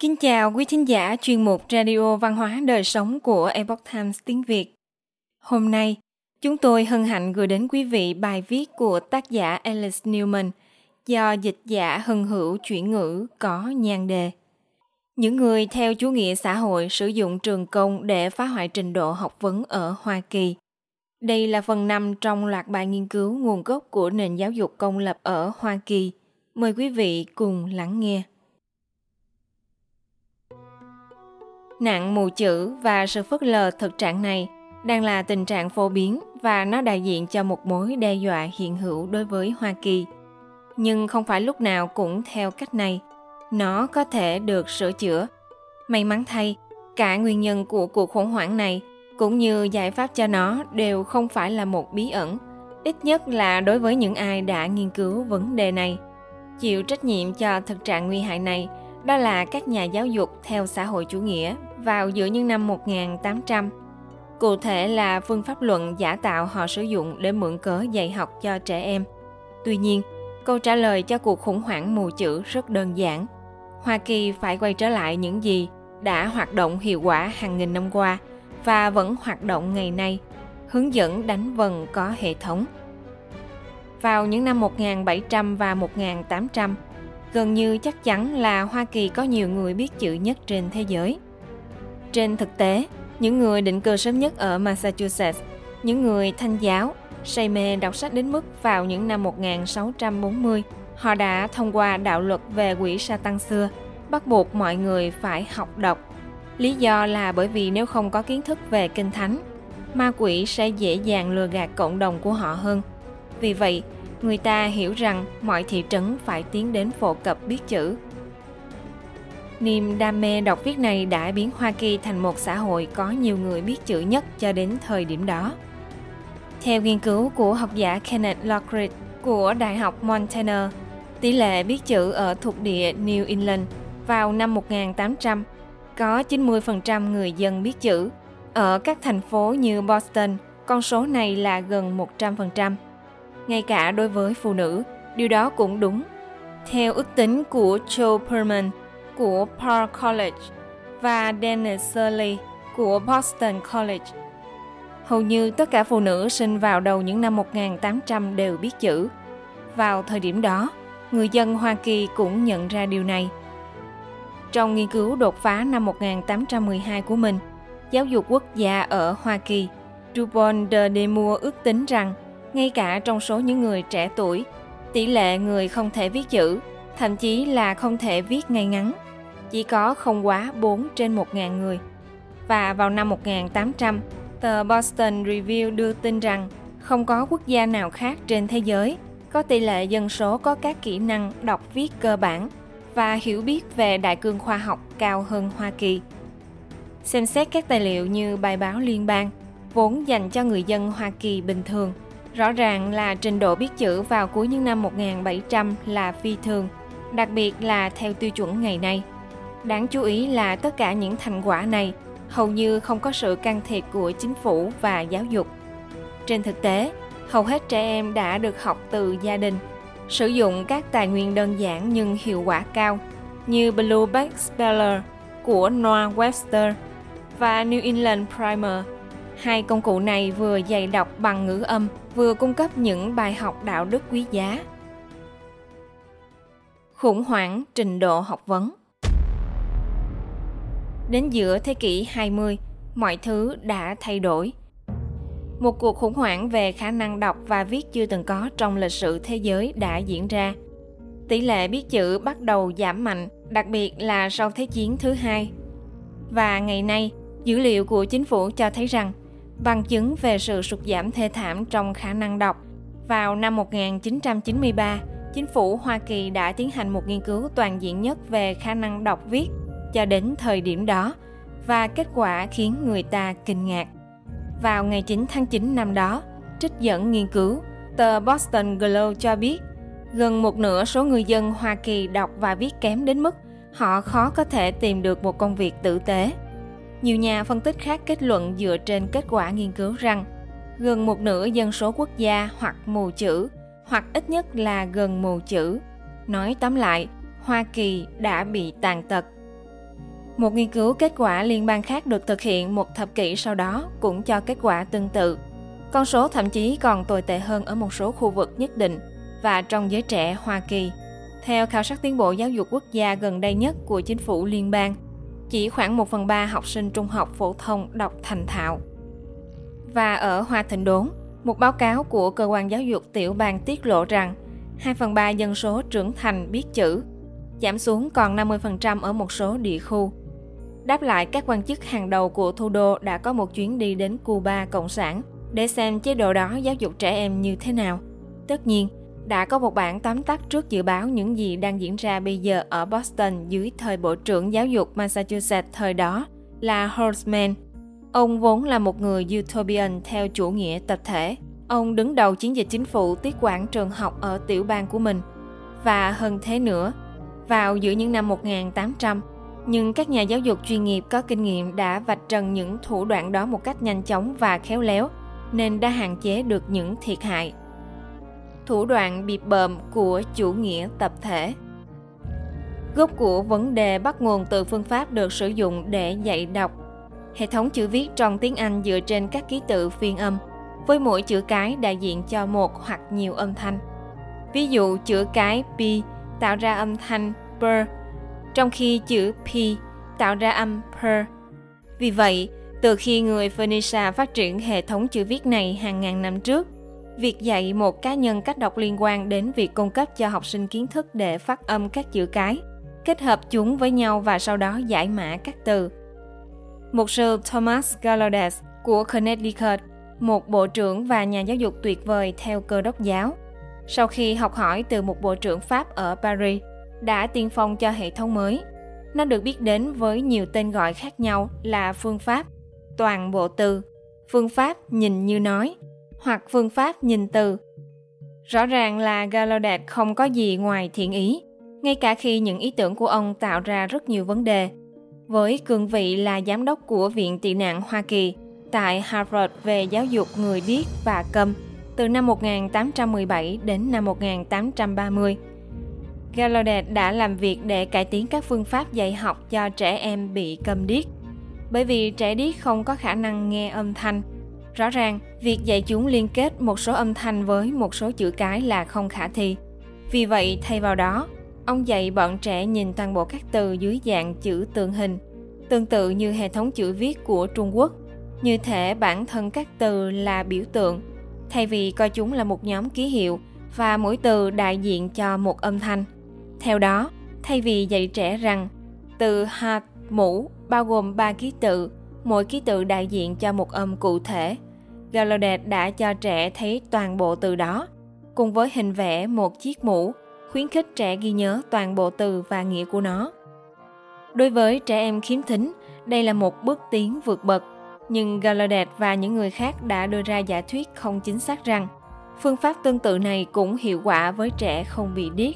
Kính chào quý thính giả chuyên mục Radio Văn hóa Đời Sống của Epoch Times tiếng Việt. Hôm nay, chúng tôi hân hạnh gửi đến quý vị bài viết của tác giả Alice Newman do dịch giả hân hữu chuyển ngữ có nhan đề. Những người theo chủ nghĩa xã hội sử dụng trường công để phá hoại trình độ học vấn ở Hoa Kỳ. Đây là phần 5 trong loạt bài nghiên cứu nguồn gốc của nền giáo dục công lập ở Hoa Kỳ. Mời quý vị cùng lắng nghe. Nạn mù chữ và sự phớt lờ thực trạng này đang là tình trạng phổ biến và nó đại diện cho một mối đe dọa hiện hữu đối với Hoa Kỳ. Nhưng không phải lúc nào cũng theo cách này. Nó có thể được sửa chữa. May mắn thay, cả nguyên nhân của cuộc khủng hoảng này cũng như giải pháp cho nó đều không phải là một bí ẩn, ít nhất là đối với những ai đã nghiên cứu vấn đề này. Chịu trách nhiệm cho thực trạng nguy hại này đó là các nhà giáo dục theo xã hội chủ nghĩa vào giữa những năm 1800. Cụ thể là phương pháp luận giả tạo họ sử dụng để mượn cớ dạy học cho trẻ em. Tuy nhiên, câu trả lời cho cuộc khủng hoảng mù chữ rất đơn giản. Hoa Kỳ phải quay trở lại những gì đã hoạt động hiệu quả hàng nghìn năm qua và vẫn hoạt động ngày nay, hướng dẫn đánh vần có hệ thống. Vào những năm 1700 và 1800, gần như chắc chắn là Hoa Kỳ có nhiều người biết chữ nhất trên thế giới. Trên thực tế, những người định cư sớm nhất ở Massachusetts, những người thanh giáo, say mê đọc sách đến mức vào những năm 1640, họ đã thông qua đạo luật về quỷ sa tăng xưa, bắt buộc mọi người phải học đọc. Lý do là bởi vì nếu không có kiến thức về kinh thánh, ma quỷ sẽ dễ dàng lừa gạt cộng đồng của họ hơn. Vì vậy, người ta hiểu rằng mọi thị trấn phải tiến đến phổ cập biết chữ. Niềm đam mê đọc viết này đã biến Hoa Kỳ thành một xã hội có nhiều người biết chữ nhất cho đến thời điểm đó. Theo nghiên cứu của học giả Kenneth Lockridge của Đại học Montana, tỷ lệ biết chữ ở thuộc địa New England vào năm 1800 có 90% người dân biết chữ. Ở các thành phố như Boston, con số này là gần 100% ngay cả đối với phụ nữ, điều đó cũng đúng. Theo ước tính của Joe Perman của Park College và Dennis Shirley của Boston College, hầu như tất cả phụ nữ sinh vào đầu những năm 1800 đều biết chữ. Vào thời điểm đó, người dân Hoa Kỳ cũng nhận ra điều này. Trong nghiên cứu đột phá năm 1812 của mình, giáo dục quốc gia ở Hoa Kỳ, Dupont de Nemours ước tính rằng ngay cả trong số những người trẻ tuổi, tỷ lệ người không thể viết chữ, thậm chí là không thể viết ngay ngắn, chỉ có không quá 4 trên 1.000 người. Và vào năm 1800, tờ Boston Review đưa tin rằng không có quốc gia nào khác trên thế giới có tỷ lệ dân số có các kỹ năng đọc viết cơ bản và hiểu biết về đại cương khoa học cao hơn Hoa Kỳ. Xem xét các tài liệu như bài báo liên bang, vốn dành cho người dân Hoa Kỳ bình thường – Rõ ràng là trình độ biết chữ vào cuối những năm 1700 là phi thường, đặc biệt là theo tiêu chuẩn ngày nay. Đáng chú ý là tất cả những thành quả này hầu như không có sự can thiệp của chính phủ và giáo dục. Trên thực tế, hầu hết trẻ em đã được học từ gia đình, sử dụng các tài nguyên đơn giản nhưng hiệu quả cao như Blueback Speller của Noah Webster và New England Primer Hai công cụ này vừa dạy đọc bằng ngữ âm, vừa cung cấp những bài học đạo đức quý giá. Khủng hoảng trình độ học vấn Đến giữa thế kỷ 20, mọi thứ đã thay đổi. Một cuộc khủng hoảng về khả năng đọc và viết chưa từng có trong lịch sử thế giới đã diễn ra. Tỷ lệ biết chữ bắt đầu giảm mạnh, đặc biệt là sau Thế chiến thứ hai. Và ngày nay, dữ liệu của chính phủ cho thấy rằng bằng chứng về sự sụt giảm thê thảm trong khả năng đọc. Vào năm 1993, chính phủ Hoa Kỳ đã tiến hành một nghiên cứu toàn diện nhất về khả năng đọc viết cho đến thời điểm đó và kết quả khiến người ta kinh ngạc. Vào ngày 9 tháng 9 năm đó, trích dẫn nghiên cứu, tờ Boston Globe cho biết gần một nửa số người dân Hoa Kỳ đọc và viết kém đến mức họ khó có thể tìm được một công việc tử tế nhiều nhà phân tích khác kết luận dựa trên kết quả nghiên cứu rằng gần một nửa dân số quốc gia hoặc mù chữ hoặc ít nhất là gần mù chữ. Nói tóm lại, Hoa Kỳ đã bị tàn tật. Một nghiên cứu kết quả liên bang khác được thực hiện một thập kỷ sau đó cũng cho kết quả tương tự. Con số thậm chí còn tồi tệ hơn ở một số khu vực nhất định và trong giới trẻ Hoa Kỳ. Theo khảo sát tiến bộ giáo dục quốc gia gần đây nhất của chính phủ liên bang, chỉ khoảng 1 phần 3 học sinh trung học phổ thông đọc thành thạo. Và ở Hoa Thịnh Đốn, một báo cáo của cơ quan giáo dục tiểu bang tiết lộ rằng 2 phần 3 dân số trưởng thành biết chữ, giảm xuống còn 50% ở một số địa khu. Đáp lại các quan chức hàng đầu của thủ đô đã có một chuyến đi đến Cuba Cộng sản để xem chế độ đó giáo dục trẻ em như thế nào. Tất nhiên, đã có một bản tóm tắt trước dự báo những gì đang diễn ra bây giờ ở Boston dưới thời Bộ trưởng Giáo dục Massachusetts thời đó là Horseman. Ông vốn là một người utopian theo chủ nghĩa tập thể. Ông đứng đầu chiến dịch chính phủ tiết quản trường học ở tiểu bang của mình. Và hơn thế nữa, vào giữa những năm 1800, nhưng các nhà giáo dục chuyên nghiệp có kinh nghiệm đã vạch trần những thủ đoạn đó một cách nhanh chóng và khéo léo, nên đã hạn chế được những thiệt hại. Thủ đoạn bịp bợm của chủ nghĩa tập thể. Gốc của vấn đề bắt nguồn từ phương pháp được sử dụng để dạy đọc. Hệ thống chữ viết trong tiếng anh dựa trên các ký tự phiên âm với mỗi chữ cái đại diện cho một hoặc nhiều âm thanh. Ví dụ chữ cái p tạo ra âm thanh p trong khi chữ p tạo ra âm per. vì vậy từ khi người Phoenicia phát triển hệ thống chữ viết này hàng ngàn năm trước Việc dạy một cá nhân cách đọc liên quan đến việc cung cấp cho học sinh kiến thức để phát âm các chữ cái, kết hợp chúng với nhau và sau đó giải mã các từ. Mục sư Thomas Gallaudet của Connecticut, một bộ trưởng và nhà giáo dục tuyệt vời theo cơ đốc giáo, sau khi học hỏi từ một bộ trưởng Pháp ở Paris, đã tiên phong cho hệ thống mới. Nó được biết đến với nhiều tên gọi khác nhau là phương pháp, toàn bộ từ, phương pháp nhìn như nói, hoặc phương pháp nhìn từ. Rõ ràng là Gallaudet không có gì ngoài thiện ý, ngay cả khi những ý tưởng của ông tạo ra rất nhiều vấn đề. Với cương vị là giám đốc của Viện Tị nạn Hoa Kỳ tại Harvard về giáo dục người điếc và câm từ năm 1817 đến năm 1830. Gallaudet đã làm việc để cải tiến các phương pháp dạy học cho trẻ em bị câm điếc. Bởi vì trẻ điếc không có khả năng nghe âm thanh, Rõ ràng, việc dạy chúng liên kết một số âm thanh với một số chữ cái là không khả thi. Vì vậy, thay vào đó, ông dạy bọn trẻ nhìn toàn bộ các từ dưới dạng chữ tượng hình, tương tự như hệ thống chữ viết của Trung Quốc. Như thể bản thân các từ là biểu tượng, thay vì coi chúng là một nhóm ký hiệu và mỗi từ đại diện cho một âm thanh. Theo đó, thay vì dạy trẻ rằng từ hạt, mũ bao gồm ba ký tự, mỗi ký tự đại diện cho một âm cụ thể Gallaudet đã cho trẻ thấy toàn bộ từ đó, cùng với hình vẽ một chiếc mũ, khuyến khích trẻ ghi nhớ toàn bộ từ và nghĩa của nó. Đối với trẻ em khiếm thính, đây là một bước tiến vượt bậc, nhưng Gallaudet và những người khác đã đưa ra giả thuyết không chính xác rằng phương pháp tương tự này cũng hiệu quả với trẻ không bị điếc.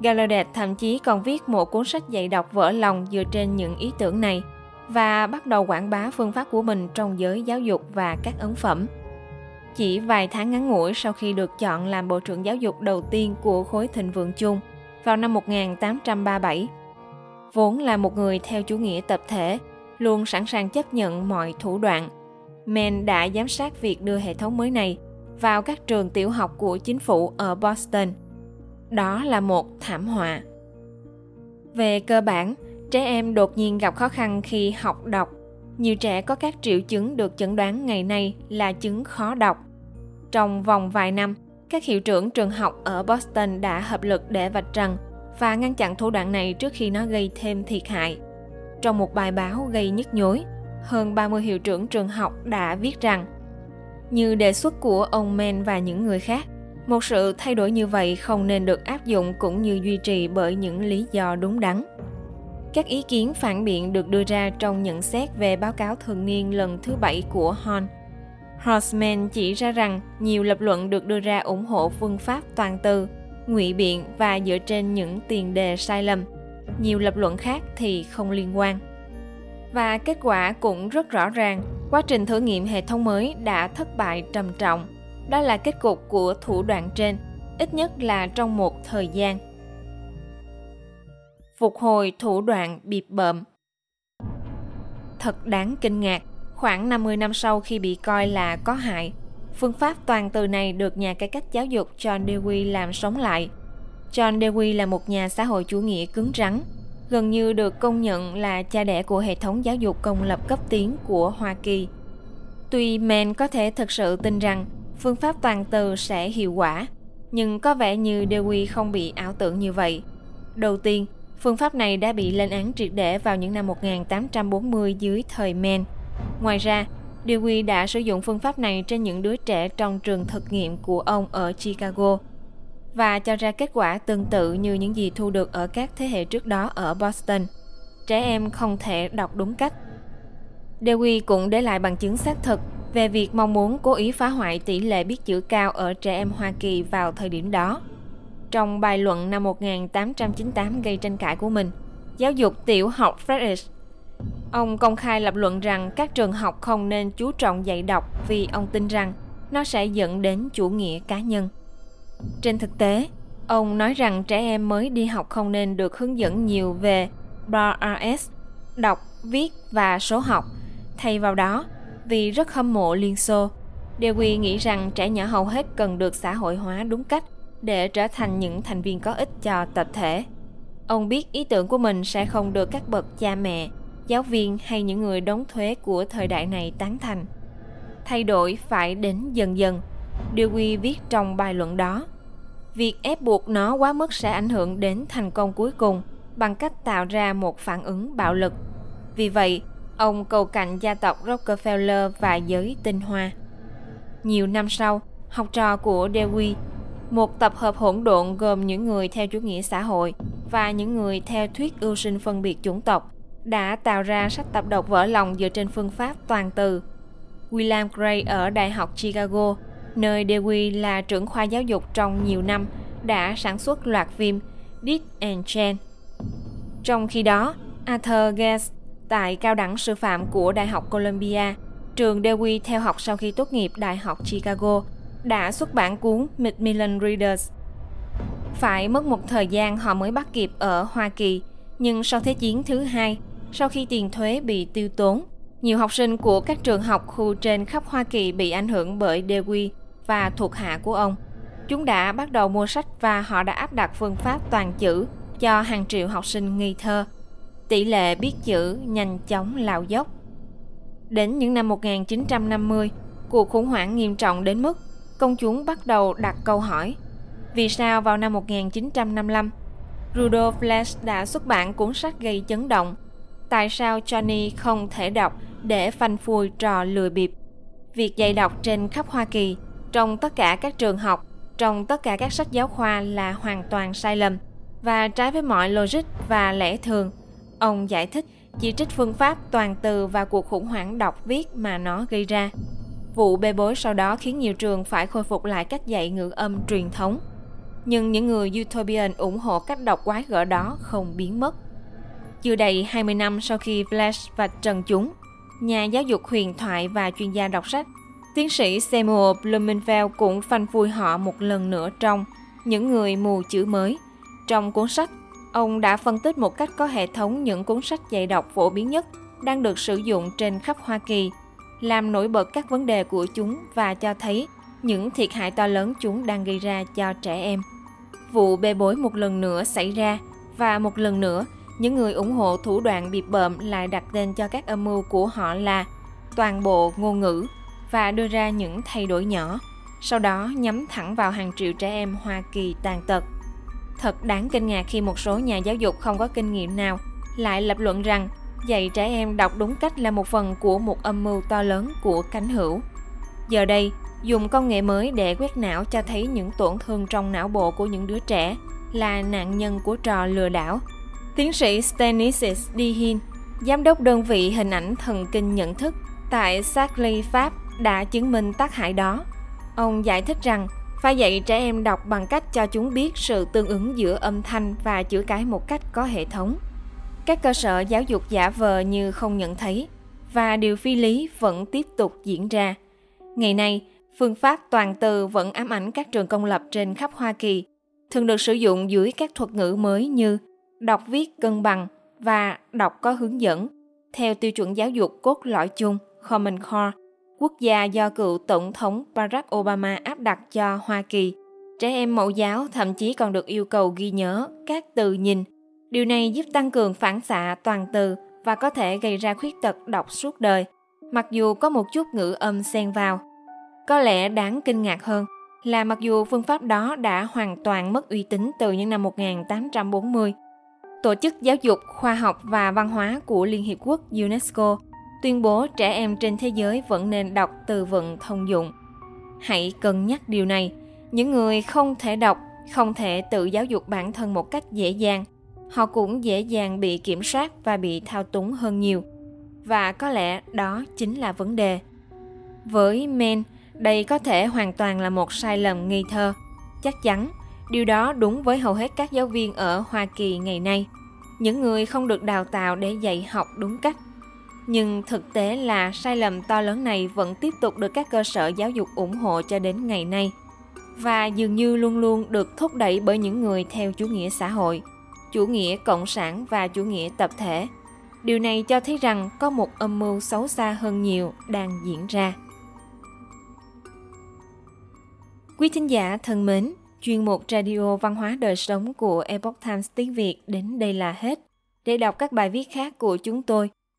Gallaudet thậm chí còn viết một cuốn sách dạy đọc vỡ lòng dựa trên những ý tưởng này – và bắt đầu quảng bá phương pháp của mình trong giới giáo dục và các ấn phẩm. Chỉ vài tháng ngắn ngủi sau khi được chọn làm Bộ trưởng Giáo dục đầu tiên của khối thịnh vượng chung vào năm 1837. Vốn là một người theo chủ nghĩa tập thể, luôn sẵn sàng chấp nhận mọi thủ đoạn. Men đã giám sát việc đưa hệ thống mới này vào các trường tiểu học của chính phủ ở Boston. Đó là một thảm họa. Về cơ bản, Trẻ em đột nhiên gặp khó khăn khi học đọc. Nhiều trẻ có các triệu chứng được chẩn đoán ngày nay là chứng khó đọc. Trong vòng vài năm, các hiệu trưởng trường học ở Boston đã hợp lực để vạch trần và ngăn chặn thủ đoạn này trước khi nó gây thêm thiệt hại. Trong một bài báo gây nhức nhối, hơn 30 hiệu trưởng trường học đã viết rằng như đề xuất của ông Men và những người khác, một sự thay đổi như vậy không nên được áp dụng cũng như duy trì bởi những lý do đúng đắn. Các ý kiến phản biện được đưa ra trong nhận xét về báo cáo thường niên lần thứ bảy của Horn. Horseman chỉ ra rằng nhiều lập luận được đưa ra ủng hộ phương pháp toàn từ, ngụy biện và dựa trên những tiền đề sai lầm. Nhiều lập luận khác thì không liên quan. Và kết quả cũng rất rõ ràng, quá trình thử nghiệm hệ thống mới đã thất bại trầm trọng. Đó là kết cục của thủ đoạn trên, ít nhất là trong một thời gian phục hồi thủ đoạn bịp bợm. Thật đáng kinh ngạc, khoảng 50 năm sau khi bị coi là có hại, phương pháp toàn từ này được nhà cải cách giáo dục John Dewey làm sống lại. John Dewey là một nhà xã hội chủ nghĩa cứng rắn, gần như được công nhận là cha đẻ của hệ thống giáo dục công lập cấp tiến của Hoa Kỳ. Tuy Men có thể thực sự tin rằng phương pháp toàn từ sẽ hiệu quả, nhưng có vẻ như Dewey không bị ảo tưởng như vậy. Đầu tiên, phương pháp này đã bị lên án triệt để vào những năm 1840 dưới thời Men. Ngoài ra, Dewey đã sử dụng phương pháp này trên những đứa trẻ trong trường thực nghiệm của ông ở Chicago và cho ra kết quả tương tự như những gì thu được ở các thế hệ trước đó ở Boston. Trẻ em không thể đọc đúng cách. Dewey cũng để lại bằng chứng xác thực về việc mong muốn cố ý phá hoại tỷ lệ biết chữ cao ở trẻ em Hoa Kỳ vào thời điểm đó. Trong bài luận năm 1898 gây tranh cãi của mình, giáo dục tiểu học Frederick, Ông công khai lập luận rằng các trường học không nên chú trọng dạy đọc vì ông tin rằng nó sẽ dẫn đến chủ nghĩa cá nhân. Trên thực tế, ông nói rằng trẻ em mới đi học không nên được hướng dẫn nhiều về BRS, đọc, viết và số học. Thay vào đó, vì rất hâm mộ Liên Xô, Dewey nghĩ rằng trẻ nhỏ hầu hết cần được xã hội hóa đúng cách để trở thành những thành viên có ích cho tập thể. Ông biết ý tưởng của mình sẽ không được các bậc cha mẹ, giáo viên hay những người đóng thuế của thời đại này tán thành. Thay đổi phải đến dần dần, Dewey viết trong bài luận đó. Việc ép buộc nó quá mức sẽ ảnh hưởng đến thành công cuối cùng bằng cách tạo ra một phản ứng bạo lực. Vì vậy, ông cầu cạnh gia tộc Rockefeller và giới tinh hoa. Nhiều năm sau, học trò của Dewey, một tập hợp hỗn độn gồm những người theo chủ nghĩa xã hội và những người theo thuyết ưu sinh phân biệt chủng tộc, đã tạo ra sách tập đọc vỡ lòng dựa trên phương pháp toàn từ. William Gray ở Đại học Chicago, nơi Dewey là trưởng khoa giáo dục trong nhiều năm, đã sản xuất loạt phim Dick and Jane. Trong khi đó, Arthur Guest tại cao đẳng sư phạm của Đại học Columbia, trường Dewey theo học sau khi tốt nghiệp Đại học Chicago, đã xuất bản cuốn Macmillan Readers. Phải mất một thời gian họ mới bắt kịp ở Hoa Kỳ, nhưng sau Thế chiến thứ hai, sau khi tiền thuế bị tiêu tốn, nhiều học sinh của các trường học khu trên khắp Hoa Kỳ bị ảnh hưởng bởi Dewey và thuộc hạ của ông. Chúng đã bắt đầu mua sách và họ đã áp đặt phương pháp toàn chữ cho hàng triệu học sinh nghi thơ. Tỷ lệ biết chữ nhanh chóng lao dốc. Đến những năm 1950, cuộc khủng hoảng nghiêm trọng đến mức công chúng bắt đầu đặt câu hỏi vì sao vào năm 1955 Rudolf Flash đã xuất bản cuốn sách gây chấn động tại sao Johnny không thể đọc để phanh phui trò lừa bịp. Việc dạy đọc trên khắp Hoa Kỳ, trong tất cả các trường học, trong tất cả các sách giáo khoa là hoàn toàn sai lầm và trái với mọi logic và lẽ thường. Ông giải thích chỉ trích phương pháp toàn từ và cuộc khủng hoảng đọc viết mà nó gây ra. Vụ bê bối sau đó khiến nhiều trường phải khôi phục lại cách dạy ngữ âm truyền thống. Nhưng những người utopian ủng hộ cách đọc quái gở đó không biến mất. Chưa đầy 20 năm sau khi Flash và trần chúng, nhà giáo dục huyền thoại và chuyên gia đọc sách, tiến sĩ Samuel Blumenfeld cũng phanh phui họ một lần nữa trong Những người mù chữ mới. Trong cuốn sách, ông đã phân tích một cách có hệ thống những cuốn sách dạy đọc phổ biến nhất đang được sử dụng trên khắp Hoa Kỳ, làm nổi bật các vấn đề của chúng và cho thấy những thiệt hại to lớn chúng đang gây ra cho trẻ em. Vụ bê bối một lần nữa xảy ra và một lần nữa những người ủng hộ thủ đoạn bịp bợm lại đặt tên cho các âm mưu của họ là toàn bộ ngôn ngữ và đưa ra những thay đổi nhỏ, sau đó nhắm thẳng vào hàng triệu trẻ em Hoa Kỳ tàn tật. Thật đáng kinh ngạc khi một số nhà giáo dục không có kinh nghiệm nào lại lập luận rằng dạy trẻ em đọc đúng cách là một phần của một âm mưu to lớn của cánh hữu. Giờ đây, dùng công nghệ mới để quét não cho thấy những tổn thương trong não bộ của những đứa trẻ là nạn nhân của trò lừa đảo Tiến sĩ Stanislas Dehin, giám đốc đơn vị hình ảnh thần kinh nhận thức tại Saclay, Pháp đã chứng minh tác hại đó. Ông giải thích rằng phải dạy trẻ em đọc bằng cách cho chúng biết sự tương ứng giữa âm thanh và chữ cái một cách có hệ thống. Các cơ sở giáo dục giả vờ như không nhận thấy và điều phi lý vẫn tiếp tục diễn ra. Ngày nay, phương pháp toàn từ vẫn ám ảnh các trường công lập trên khắp Hoa Kỳ, thường được sử dụng dưới các thuật ngữ mới như đọc viết cân bằng và đọc có hướng dẫn. theo tiêu chuẩn giáo dục cốt lõi chung Common Core, quốc gia do cựu Tổng thống Barack Obama áp đặt cho Hoa Kỳ. Trẻ em mẫu giáo thậm chí còn được yêu cầu ghi nhớ các từ nhìn. Điều này giúp tăng cường phản xạ toàn từ và có thể gây ra khuyết tật đọc suốt đời, mặc dù có một chút ngữ âm xen vào. Có lẽ đáng kinh ngạc hơn là mặc dù phương pháp đó đã hoàn toàn mất uy tín từ những năm 1840, Tổ chức Giáo dục, Khoa học và Văn hóa của Liên Hiệp Quốc UNESCO tuyên bố trẻ em trên thế giới vẫn nên đọc từ vựng thông dụng. Hãy cân nhắc điều này. Những người không thể đọc, không thể tự giáo dục bản thân một cách dễ dàng, họ cũng dễ dàng bị kiểm soát và bị thao túng hơn nhiều. Và có lẽ đó chính là vấn đề. Với men, đây có thể hoàn toàn là một sai lầm nghi thơ. Chắc chắn, điều đó đúng với hầu hết các giáo viên ở Hoa Kỳ ngày nay. Những người không được đào tạo để dạy học đúng cách. Nhưng thực tế là sai lầm to lớn này vẫn tiếp tục được các cơ sở giáo dục ủng hộ cho đến ngày nay và dường như luôn luôn được thúc đẩy bởi những người theo chủ nghĩa xã hội, chủ nghĩa cộng sản và chủ nghĩa tập thể. Điều này cho thấy rằng có một âm mưu xấu xa hơn nhiều đang diễn ra. Quý thính giả thân mến, chuyên mục Radio Văn hóa Đời Sống của Epoch Times tiếng Việt đến đây là hết. Để đọc các bài viết khác của chúng tôi,